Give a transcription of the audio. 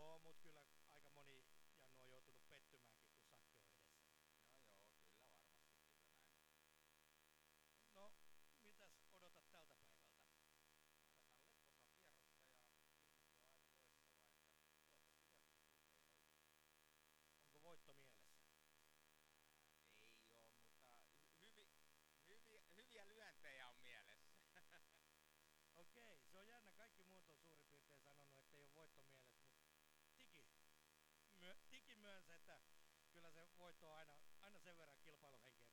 Ja, mot Gulag. nyt aina, aina sen verran kilpailuhenkeä